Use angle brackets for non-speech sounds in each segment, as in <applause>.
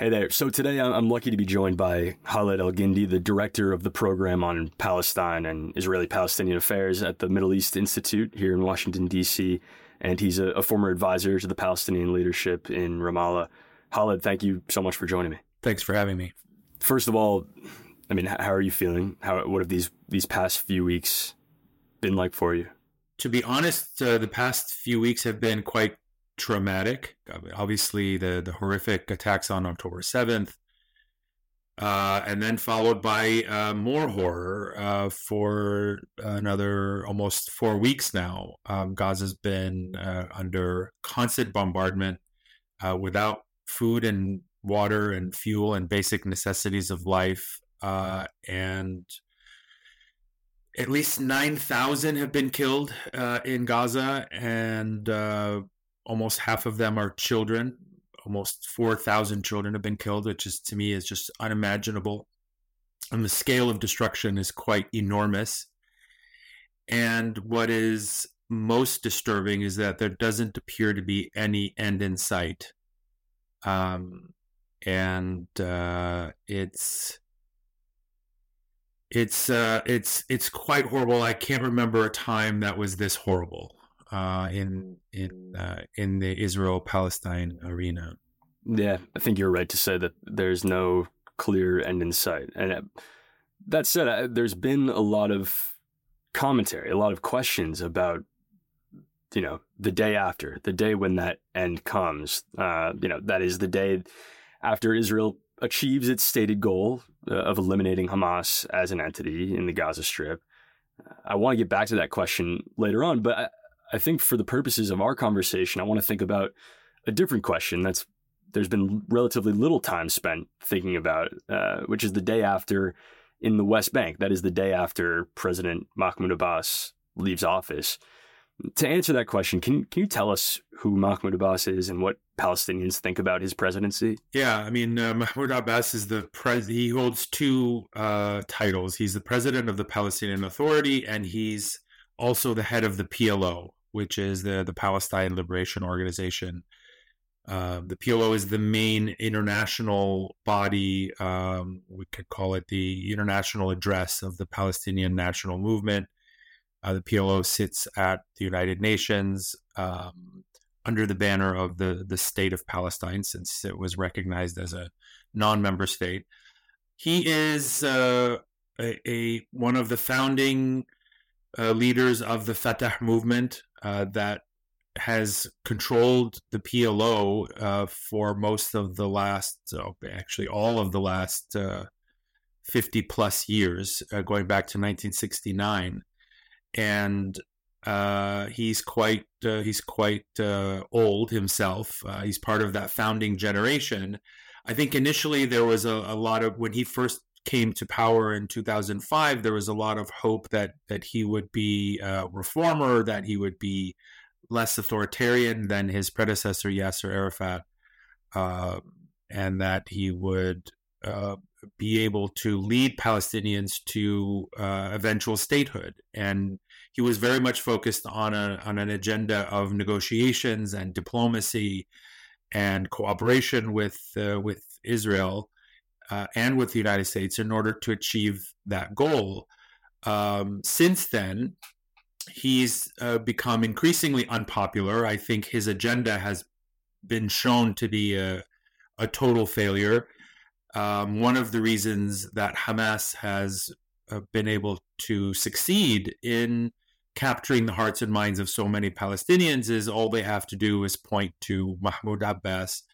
Hey there. So today I'm lucky to be joined by Khaled Elgindy, the director of the program on Palestine and Israeli Palestinian affairs at the Middle East Institute here in Washington, D.C. And he's a, a, former advisor to the Palestinian leadership in Ramallah. Khaled, thank you so much for joining me. Thanks for having me. First of all, I mean, how are you feeling? How what have these these past few weeks been like for you? To be honest, uh, the past few weeks have been quite traumatic. Obviously, the the horrific attacks on October seventh, uh, and then followed by uh, more horror uh, for another almost four weeks now. Um, Gaza's been uh, under constant bombardment, uh, without food and water and fuel and basic necessities of life, uh, and at least 9,000 have been killed in Gaza, and almost half of them are children. Almost 4,000 children have been killed, which is to me is just unimaginable. And the scale of destruction is quite enormous. And what is most disturbing is that there doesn't appear to be any end in sight. Um, and uh, it's it's uh, it's it's quite horrible. I can't remember a time that was this horrible uh, in in uh, in the Israel Palestine arena. Yeah, I think you're right to say that there's no clear end in sight. And uh, that said, uh, there's been a lot of commentary, a lot of questions about you know the day after, the day when that end comes. Uh, you know that is the day after Israel achieves its stated goal uh, of eliminating Hamas as an entity in the Gaza Strip. I want to get back to that question later on, but I, think for the purposes of our conversation, I want to think about a different question that's there's been relatively little time spent thinking about, uh, which is the day after in the West Bank. That is the day after President Mahmoud Abbas leaves office. To answer that question, can can you tell us who Mahmoud Abbas is and what Palestinians think about his presidency? Yeah, I mean uh, Mahmoud Abbas is the pres. He holds two uh, titles. He's the president of the Palestinian Authority, and he's also the head of the PLO, which is the the Palestine Liberation Organization. Uh, the PLO is the main international body. Um, we could call it the international address of the Palestinian national movement. Uh, the PLO sits at the United Nations um, under the banner of the the state of Palestine, since it was recognized as a non-member state. He is uh, a, a, one of the founding uh, leaders of the Fatah movement uh, that has controlled the PLO uh, for most of the last, actually all of the last uh, 50 plus years, uh, going back to 1969. And uh, he's quite he's quite old himself. he's part of that founding generation. I think initially there was a, a lot of when he first came to power in 2005, there was a lot of hope that that he would be a reformer, that he would be less authoritarian than his predecessor Yasser Arafat, uh, and that he would uh, be able to lead Palestinians to uh, eventual statehood. And he was very much focused on a on an agenda of negotiations and diplomacy and cooperation with uh, with Israel uh, and with the United States in order to achieve that goal. Um, since then, he's uh, become increasingly unpopular. I think his agenda has been shown to be a, a total failure. Um, one of the reasons that Hamas has uh, been able to succeed in capturing the hearts and minds of so many Palestinians is all they have to do is point to Mahmoud Abbas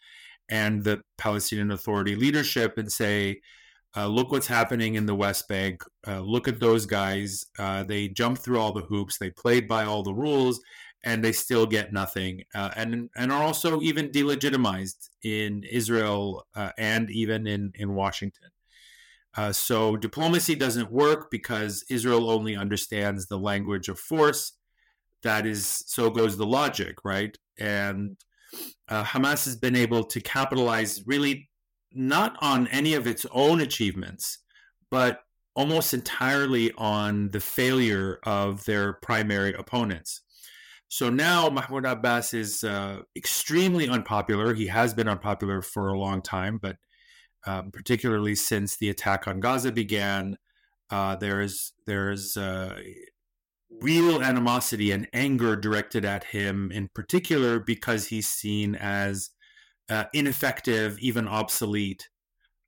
and the Palestinian Authority leadership and say, uh, look what's happening in the West Bank. Uh, look at those guys. Uh, they jumped through all the hoops. They played by all the rules, and they still get nothing. Uh, and and are also even delegitimized in Israel uh, and even in in Washington. Uh, so diplomacy doesn't work because Israel only understands the language of force. That is, so goes the logic, right? And uh, Hamas has been able to capitalize really not on any of its own achievements, but almost entirely on the failure of their primary opponents. So now Mahmoud Abbas is uh, extremely unpopular. He has been unpopular for a long time, but um, particularly since the attack on Gaza began. Uh, there is there is uh, real animosity and anger directed at him, in particular because he's seen as uh, ineffective, even obsolete,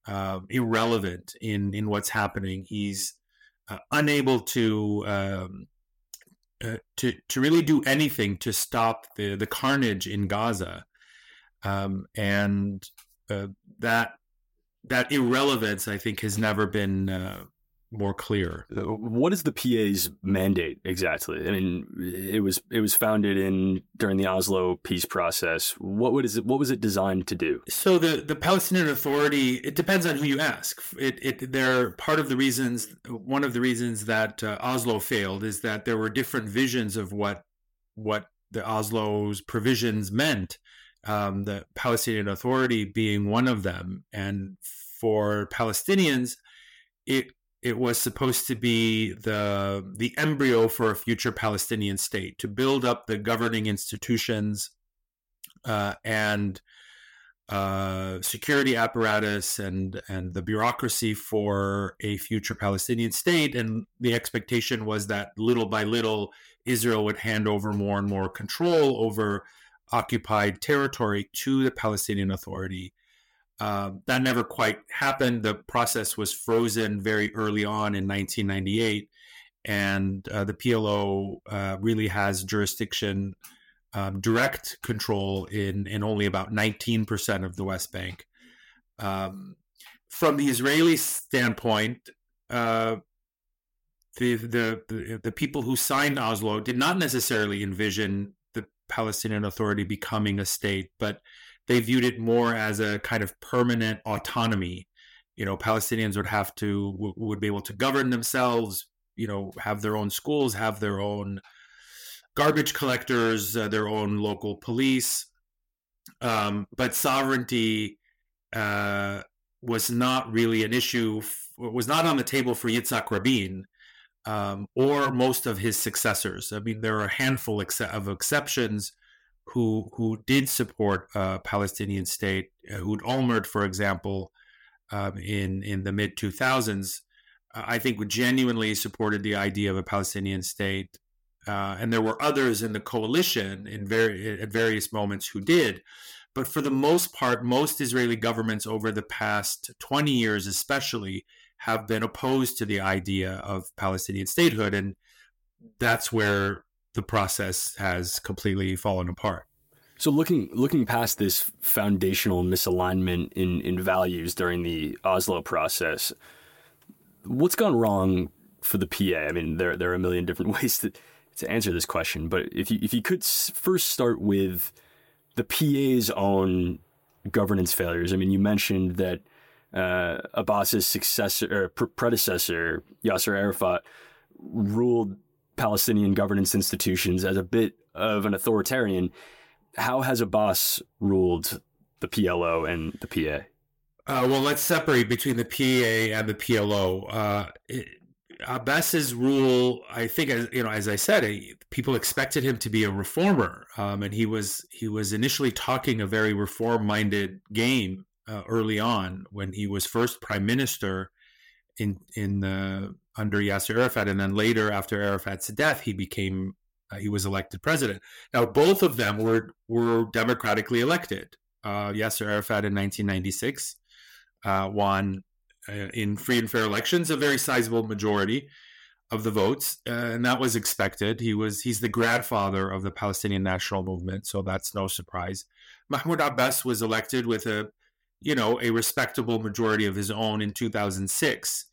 uh, irrelevant in in what's happening. He's uh, unable to um, uh, to to really do anything to stop the the carnage in Gaza, um, and uh, that that irrelevance, I think, has never been uh, more clear. What is the PA's mandate exactly? I mean, it was it was founded in during the Oslo peace process. What would is it? What was it designed to do? So the the Palestinian Authority. It depends on who you ask. It it they're part of the reasons. One of the reasons that uh, Oslo failed is that there were different visions of what what the Oslo's provisions meant. Um, the Palestinian Authority being one of them, and for Palestinians, it it was supposed to be the the embryo for a future Palestinian state to build up the governing institutions uh, and uh, security apparatus and and the bureaucracy for a future Palestinian state. And the expectation was that little by little, Israel would hand over more and more control over occupied territory to the Palestinian Authority. Uh, that never quite happened. The process was frozen very early on in 1998, and uh, the PLO uh, really has jurisdiction, um, direct control in in only about 19% of the West Bank. Um, from the Israeli standpoint, uh, the, the the the people who signed Oslo did not necessarily envision the Palestinian Authority becoming a state, but they viewed it more as a kind of permanent autonomy. You know, Palestinians would have to would be able to govern themselves. You know, have their own schools, have their own garbage collectors, uh, their own local police. Um, but sovereignty uh, was not really an issue. F- was not on the table for Yitzhak Rabin. Um, or most of his successors. I mean, there are a handful of exceptions, who who did support a Palestinian state. Ehud Olmert, for example, um, in in the mid 2000s, uh, I think genuinely supported the idea of a Palestinian state. Uh, and there were others in the coalition in at various moments who did. But for the most part, most Israeli governments over the past 20 years, especially, have been opposed to the idea of Palestinian statehood. And that's where the process has completely fallen apart. So looking looking past this foundational misalignment in, in values during the Oslo process, what's gone wrong for the PA? I mean, there there are a million different <laughs> ways to to answer this question, but if you if you could first start with the PA's own governance failures. I mean, you mentioned that uh, Abbas's successor or predecessor Yasser Arafat ruled Palestinian governance institutions as a bit of an authoritarian. How has Abbas ruled the PLO and the PA? Uh, well, let's separate between the PA and the PLO. Uh, it, Abbas's rule, I think, as you know, as I said, people expected him to be a reformer, um, and he was he was initially talking a very reform-minded game uh, early on when he was first prime minister in in the under Yasser Arafat, and then later after Arafat's death, he became uh, he was elected president. Now, both of them were were democratically elected. Uh, Yasser Arafat in 1996 uh, won uh, in free and fair elections a very sizable majority of the votes, uh, and that was expected. He was he's the grandfather of the Palestinian national movement, so that's no surprise. Mahmoud Abbas was elected with a you know a respectable majority of his own in 2006.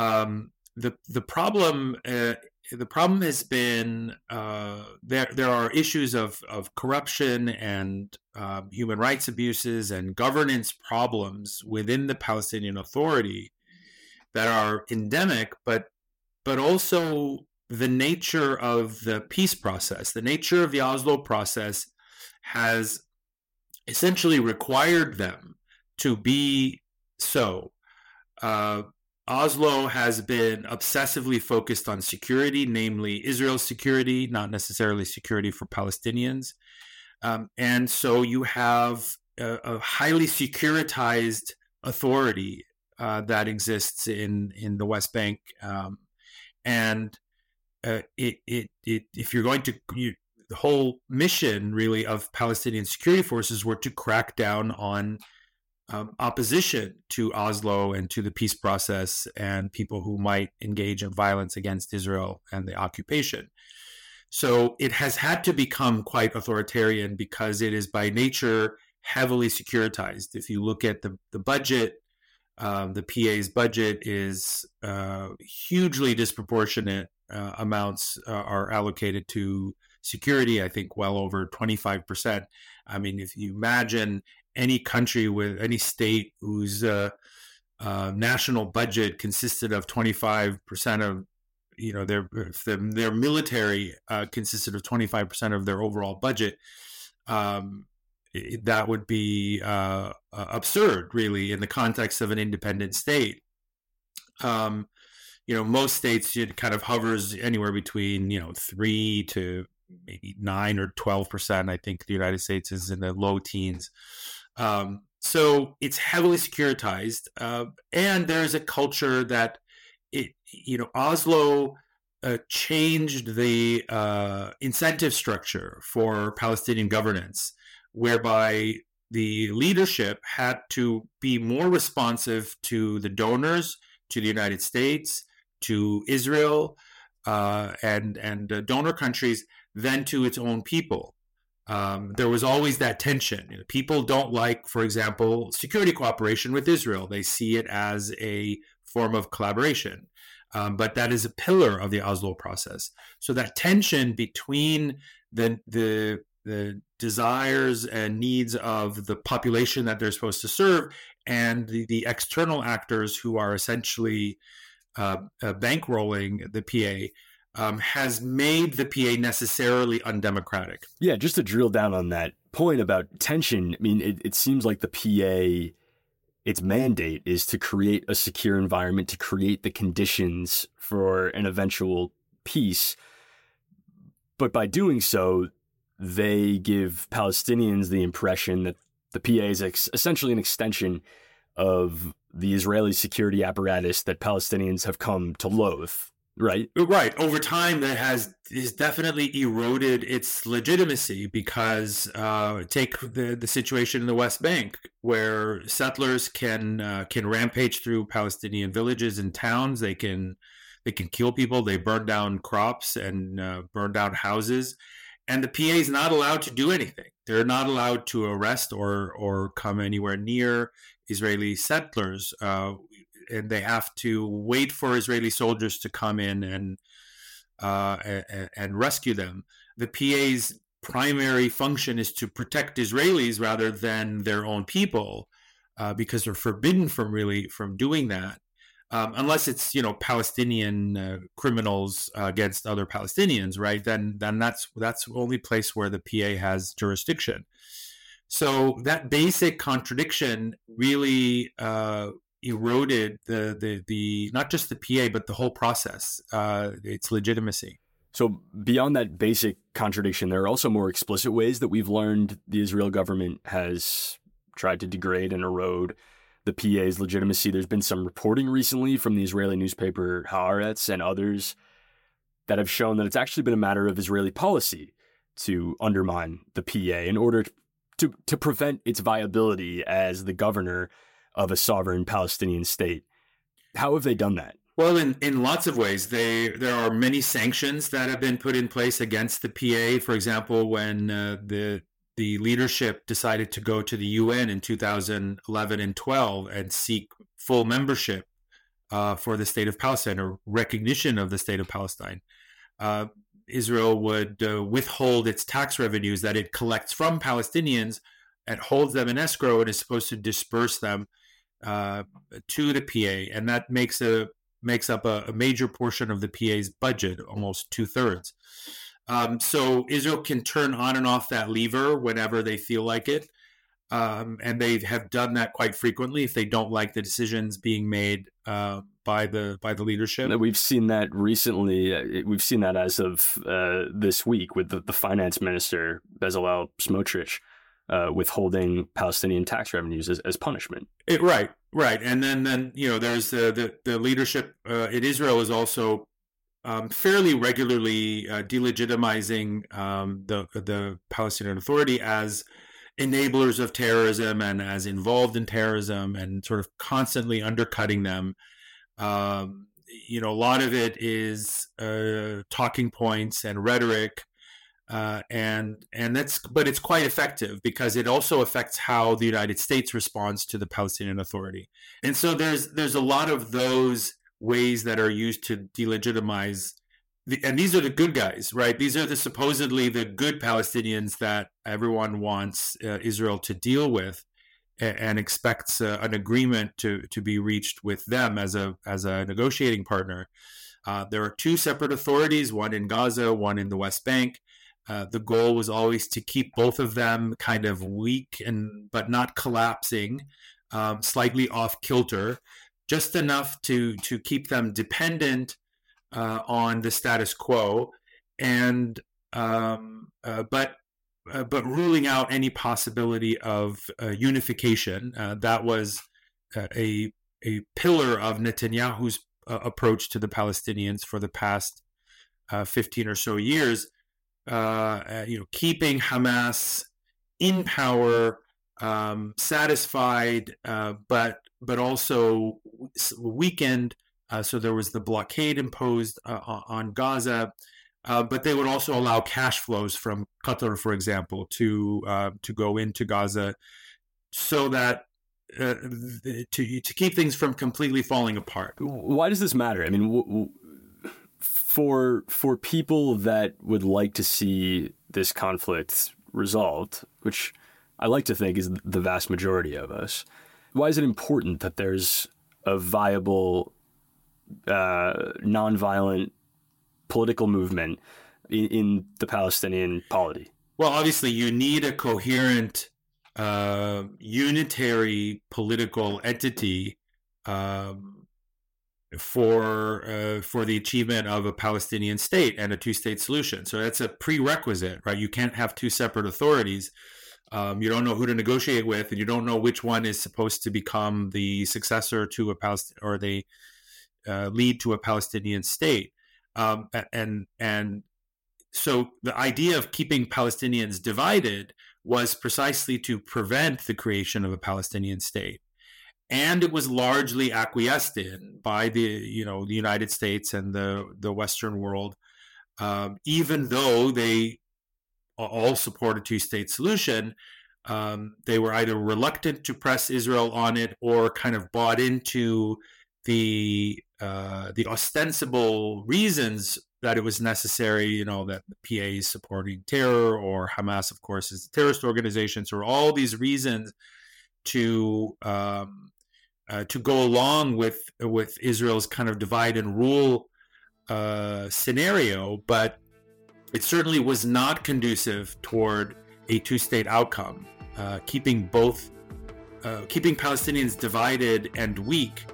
Um, the the problem uh, the problem has been uh, there there are issues of of corruption and um, human rights abuses and governance problems within the Palestinian Authority that are endemic, but but also the nature of the peace process, the nature of the Oslo process has essentially required them to be so. Uh, Oslo has been obsessively focused on security, namely Israel's security, not necessarily security for Palestinians. Um, and so you have a, a, highly securitized authority uh, that exists in in the West Bank, um, and uh, it, it it if you're going to you, the whole mission really of Palestinian security forces were to crack down on um, opposition to Oslo and to the peace process and people who might engage in violence against Israel and the occupation. So it has had to become quite authoritarian because it is by nature heavily securitized. If you look at the, the budget, um, the PA's budget is uh, hugely disproportionate uh, amounts uh, are allocated to security. I think well over 25%. I mean, if you imagine any country with any state whose uh, uh, national budget consisted of 25% of you know their their military uh, consisted of 25% of their overall budget um, that would be uh, absurd really in the context of an independent state. Um, you know most states it kind of hovers anywhere between you know 3 to maybe 9 or 12% i think the united states is in the low teens um, so it's heavily securitized, uh, and there's a culture that it, you know, Oslo uh, changed the uh, incentive structure for Palestinian governance, whereby the leadership had to be more responsive to the donors, to the United States, to Israel, uh, and and uh, donor countries than to its own people um, there was always that tension. You know, people don't like, for example, security cooperation with Israel. They see it as a form of collaboration. Um, but that is a pillar of the Oslo process. So that tension between the the the desires and needs of the population that they're supposed to serve and the, the external actors who are essentially uh, uh, bankrolling the PA um, has made the PA necessarily undemocratic. Yeah, just to drill down on that point about tension, I mean, it, it seems like the PA, its mandate is to create a secure environment, to create the conditions for an eventual peace. But by doing so, they give Palestinians the impression that the PA is ex- essentially an extension of the Israeli security apparatus that Palestinians have come to loathe Right. Right. Over time, that has is definitely eroded its legitimacy because uh, take the the situation in the West Bank where settlers can uh, can rampage through Palestinian villages and towns. They can they can kill people. They burn down crops and uh, burn down houses, and the PA is not allowed to do anything. They're not allowed to arrest or or come anywhere near Israeli settlers. And they have to wait for Israeli soldiers to come in and uh, and, and rescue them. The PA's primary function is to protect Israelis rather than their own people, uh, because they're forbidden from really from doing that, um, unless it's you know Palestinian uh, criminals against other Palestinians, right? Then then that's that's the only place where the PA has jurisdiction. So that basic contradiction really uh, eroded the the the not just the PA but the whole process, uh, its legitimacy. So beyond that basic contradiction, there are also more explicit ways that we've learned the Israel government has tried to degrade and erode the PA's legitimacy. There's been some reporting recently from the Israeli newspaper Haaretz and others that have shown that it's actually been a matter of Israeli policy to undermine the PA in order to to prevent its viability as the governor of a sovereign Palestinian state. How have they done that? Well, in, in lots of ways, they there are many sanctions that have been put in place against the PA. For example, when uh, the the leadership decided to go to the UN in 2011 and 12 and seek full membership uh, for the state of Palestine or recognition of the state of Palestine, uh, Israel would uh, withhold its tax revenues that it collects from Palestinians and holds them in escrow and is supposed to disperse them uh, to the PA, and that makes a makes up a, a major portion of the PA's budget, almost two thirds. Um, so Israel can turn on and off that lever whenever they feel like it. Um, and they have done that quite frequently if they don't like the decisions being made uh, by the by the leadership. We've seen that recently. Uh, we've seen that as of uh, this week with the, the finance minister Bezalel Smotrich uh, withholding Palestinian tax revenues as, as punishment. It, right, Right, and then then you know there's the the, the leadership uh, in Israel is also um, fairly regularly uh, delegitimizing um, the the Palestinian Authority as enablers of terrorism and as involved in terrorism and sort of constantly undercutting them. Um, you know, a lot of it is uh, talking points and rhetoric uh, and and that's but it's quite effective because it also affects how the United States responds to the Palestinian Authority, and so there's there's a lot of those ways that are used to delegitimize. The, and these are the good guys, right? These are the supposedly the good Palestinians that everyone wants uh, Israel to deal with, and, and expects uh, an agreement to to be reached with them as a as a negotiating partner. Uh, there are two separate authorities, one in Gaza, one in the West Bank. Uh, the goal was always to keep both of them kind of weak and but not collapsing, um, slightly off kilter, just enough to to keep them dependent uh, on the status quo, and um, uh, but uh, but ruling out any possibility of uh, unification. that was a a pillar of Netanyahu's approach to the Palestinians for the past 15 or so years uh, uh, you know, keeping Hamas in power, um, satisfied, uh, but but also weakened. Uh, so there was the blockade imposed uh, on Gaza, uh, but they would also allow cash flows from Qatar, for example, to to go into Gaza, so that to to keep things from completely falling apart. Why does this matter? I mean, w- w- for for people that would like to see this conflict resolved, which I like to think is the vast majority of us, why is it important that there's a viable, uh, nonviolent political movement in, in, the Palestinian polity? Well, obviously, you need a coherent, uh, unitary political entity. Um, for uh, for the achievement of a Palestinian state and a two state solution. So that's a prerequisite, right? You can't have two separate authorities. Um, you don't know who to negotiate with, and you don't know which one is supposed to become the successor to a Palestinian or the uh, lead to a Palestinian state. Um, and and so the idea of keeping Palestinians divided was precisely to prevent the creation of a Palestinian state and it was largely acquiesced in by the you know the United States and the the Western world, um, even though they all support a two state solution. Um, they were either reluctant to press Israel on it or kind of bought into the uh, the ostensible reasons that it was necessary. You know that the PA is supporting terror or Hamas, of course, is a terrorist organization. So all these reasons to um, uh, to go along with with Israel's kind of divide and rule uh, scenario, but it certainly was not conducive toward a two state outcome. Uh, keeping both, uh, keeping Palestinians divided and weak,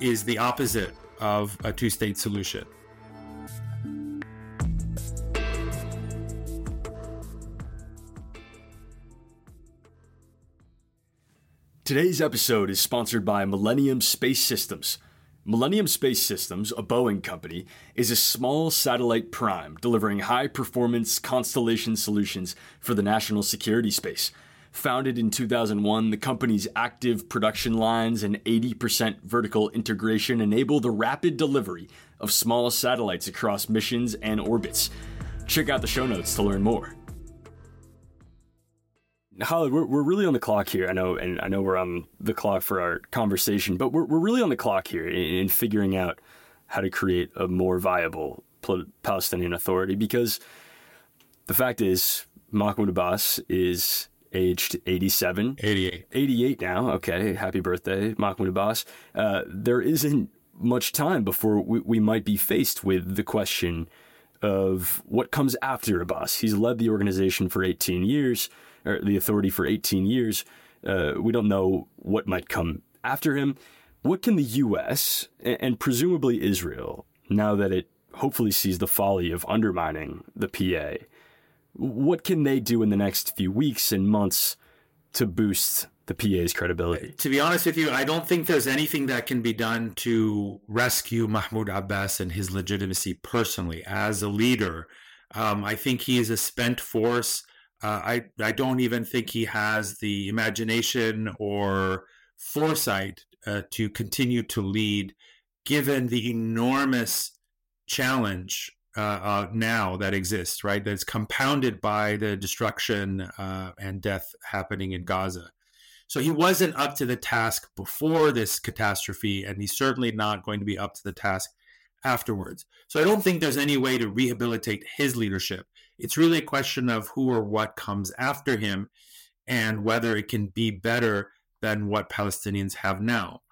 is the opposite of a two state solution. Today's episode is sponsored by Millennium Space Systems. Millennium Space Systems, a Boeing company, is a small satellite prime delivering high performance constellation solutions for the national security space. Founded in 2001, the company's active production lines and 80% vertical integration enable the rapid delivery of small satellites across missions and orbits. Check out the show notes to learn more. Khaled, we're, we're really on the clock here. I know, and I know we're on the clock for our conversation, but we're, we're really on the clock here in, in figuring out how to create a more viable Palestinian Authority because the fact is, Mahmoud Abbas is aged 87. 88. 88 now. Okay. Happy birthday, Mahmoud Abbas. Uh, there isn't much time before we, we might be faced with the question of what comes after Abbas. He's led the organization for 18 years or the authority for 18 years. Uh, we don't know what might come after him. What can the U.S. and presumably Israel, now that it hopefully sees the folly of undermining the PA, what can they do in the next few weeks and months to boost the PA's credibility. To be honest with you, I don't think there's anything that can be done to rescue Mahmoud Abbas and his legitimacy personally as a leader. Um, I think he is a spent force. Uh, I I don't even think he has the imagination or foresight uh, to continue to lead, given the enormous challenge uh, uh, now that exists, right? That's compounded by the destruction uh, and death happening in Gaza. So he wasn't up to the task before this catastrophe, and he's certainly not going to be up to the task afterwards. So I don't think there's any way to rehabilitate his leadership. It's really a question of who or what comes after him and whether it can be better than what Palestinians have now.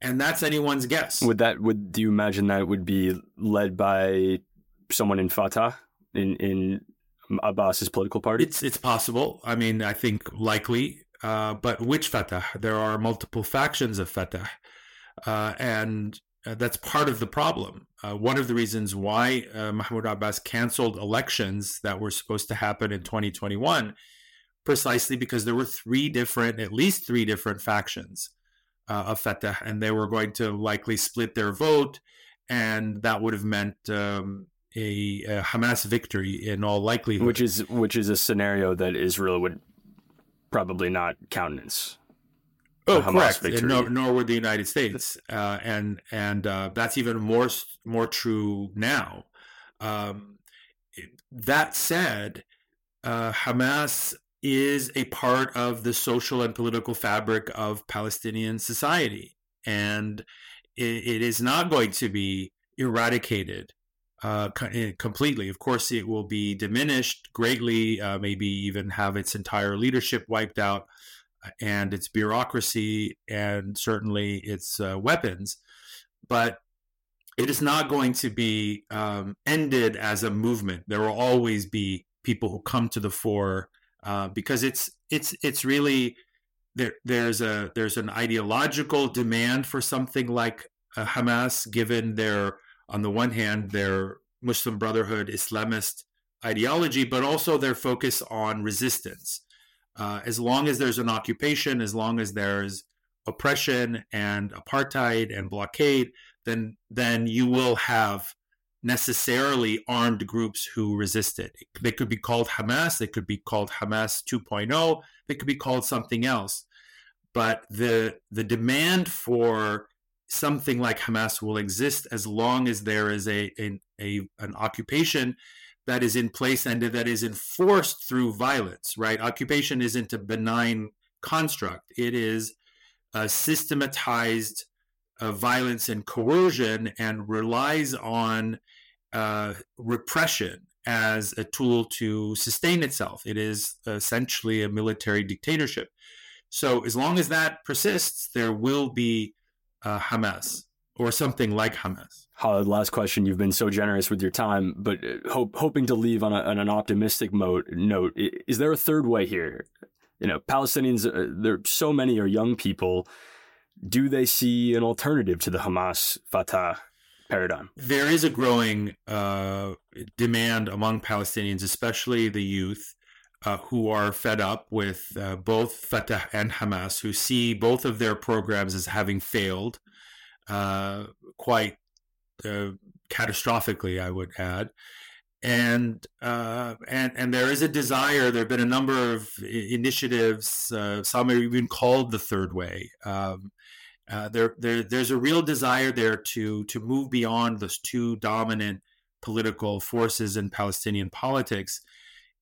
And that's anyone's guess. Would that would do you imagine that would be led by someone in Fatah in in Abbas's political party? It's it's possible. I mean, I think likely. Uh, but which Fatah? There are multiple factions of Fatah, uh, and uh, that's part of the problem. Uh, one of the reasons why uh, Mahmoud Abbas canceled elections that were supposed to happen in 2021, precisely because there were three different, at least three different factions uh, of Fatah, and they were going to likely split their vote, and that would have meant um, a, a, Hamas victory in all likelihood. Which is which is a scenario that Israel would probably not countenance. Oh, correct. Nor, nor, would the United States, uh, and and uh, that's even more more true now. Um, that said, uh, Hamas is a part of the social and political fabric of Palestinian society, and it, it is not going to be eradicated uh, eh, completely. Of course, it will be diminished greatly, uh, maybe even have its entire leadership wiped out and its bureaucracy and certainly its uh, weapons. But it is not going to be um, ended as a movement. There will always be people who come to the fore uh, because it's it's it's really there. There's a there's an ideological demand for something like Hamas, given their on the one hand, their Muslim Brotherhood Islamist ideology, but also their focus on resistance. Uh, as long as there's an occupation, as long as there's oppression and apartheid and blockade, then then you will have necessarily armed groups who resist it. They could be called Hamas, they could be called Hamas 2.0, they could be called something else. But the the demand for something like Hamas will exist as long as there is a, a, a, an occupation that is in place and that is enforced through violence. Right? Occupation isn't a benign construct; it is a systematized uh, violence and coercion, and relies on uh, repression as a tool to sustain itself. It is essentially a military dictatorship. So, as long as that persists, there will be uh, Hamas or something like Hamas. Last question. You've been so generous with your time, but uh, hope, hoping to leave on, a, on an optimistic mode, note. Is there a third way here? You know, Palestinians, uh, there so many are young people. Do they see an alternative to the Hamas Fatah paradigm? There is a growing uh, demand among Palestinians, especially the youth, uh, who are fed up with uh, both Fatah and Hamas, who see both of their programs as having failed uh, quite uh, catastrophically, I would add. And uh, and and there is a desire. There have been a number of initiatives. Uh, some are even called the third way. Um, there, there, there's a real desire there to to move beyond those two dominant political forces in Palestinian politics,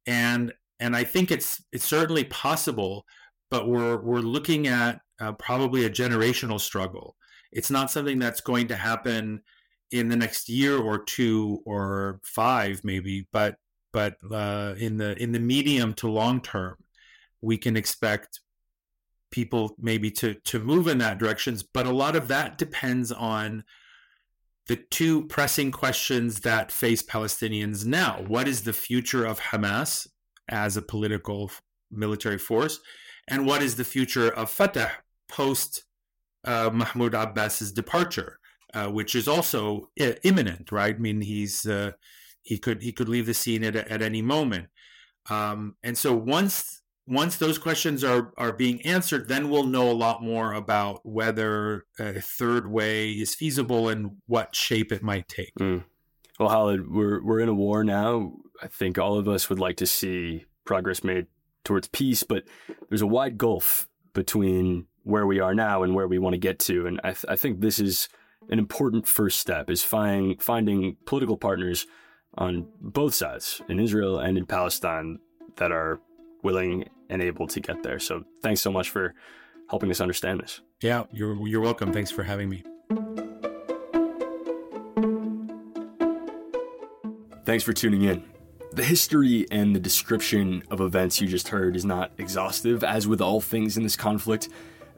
and and I think it's it's certainly possible, but we're we're looking at uh, probably a generational struggle. It's not something that's going to happen in the next year or two or five, maybe, but but uh, in the in the medium to long term, we can expect people maybe to to move in that directions. But a lot of that depends on the two pressing questions that face Palestinians now. What is the future of Hamas as a political military force, and what is the future of Fatah post uh, Mahmoud Abbas's departure, uh, which is also I- imminent, right? I mean, he's uh, he could he could leave the scene at at any moment, um, and so once once those questions are are being answered, then we'll know a lot more about whether a third way is feasible and what shape it might take. Mm. Well, Khaled, we're we're in a war now. I think all of us would like to see progress made towards peace, but there's a wide gulf between where we are now and where we want to get to, and I, th- I think this is an important first step: is finding finding political partners on both sides, in Israel and in Palestine, that are willing and able to get there. So thanks so much for helping us understand this. Yeah, you're you're welcome. Thanks for having me. Thanks for tuning in. The history and the description of events you just heard is not exhaustive. As with all things in this conflict,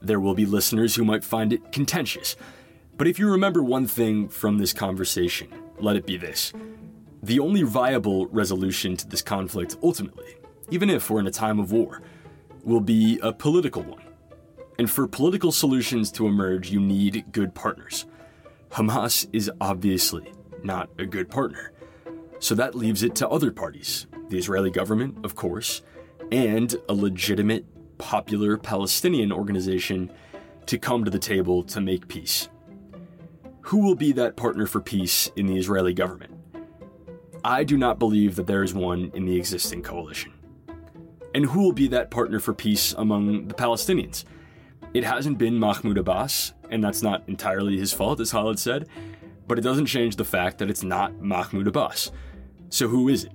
there will be listeners who might find it contentious. But if you remember one thing from this conversation, let it be this. The only viable resolution to this conflict ultimately even if we're in a time of war, will be a political one. And for political solutions to emerge, you need good partners. Hamas is obviously not a good partner. So that leaves it to other parties the Israeli government, of course, and a legitimate, popular Palestinian organization to come to the table to make peace. Who will be that partner for peace in the Israeli government? I do not believe that there is one in the existing coalition and who will be that partner for peace among the Palestinians. It hasn't been Mahmoud Abbas, and that's not entirely his fault, as Khaled said, but it doesn't change the fact that it's not Mahmoud Abbas. So who is it?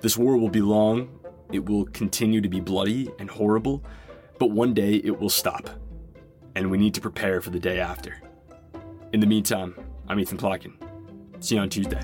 This war will be long, it will continue to be bloody and horrible, but one day it will stop, and we need to prepare for the day after. In the meantime, I'm Ethan Plotkin. See you on Tuesday.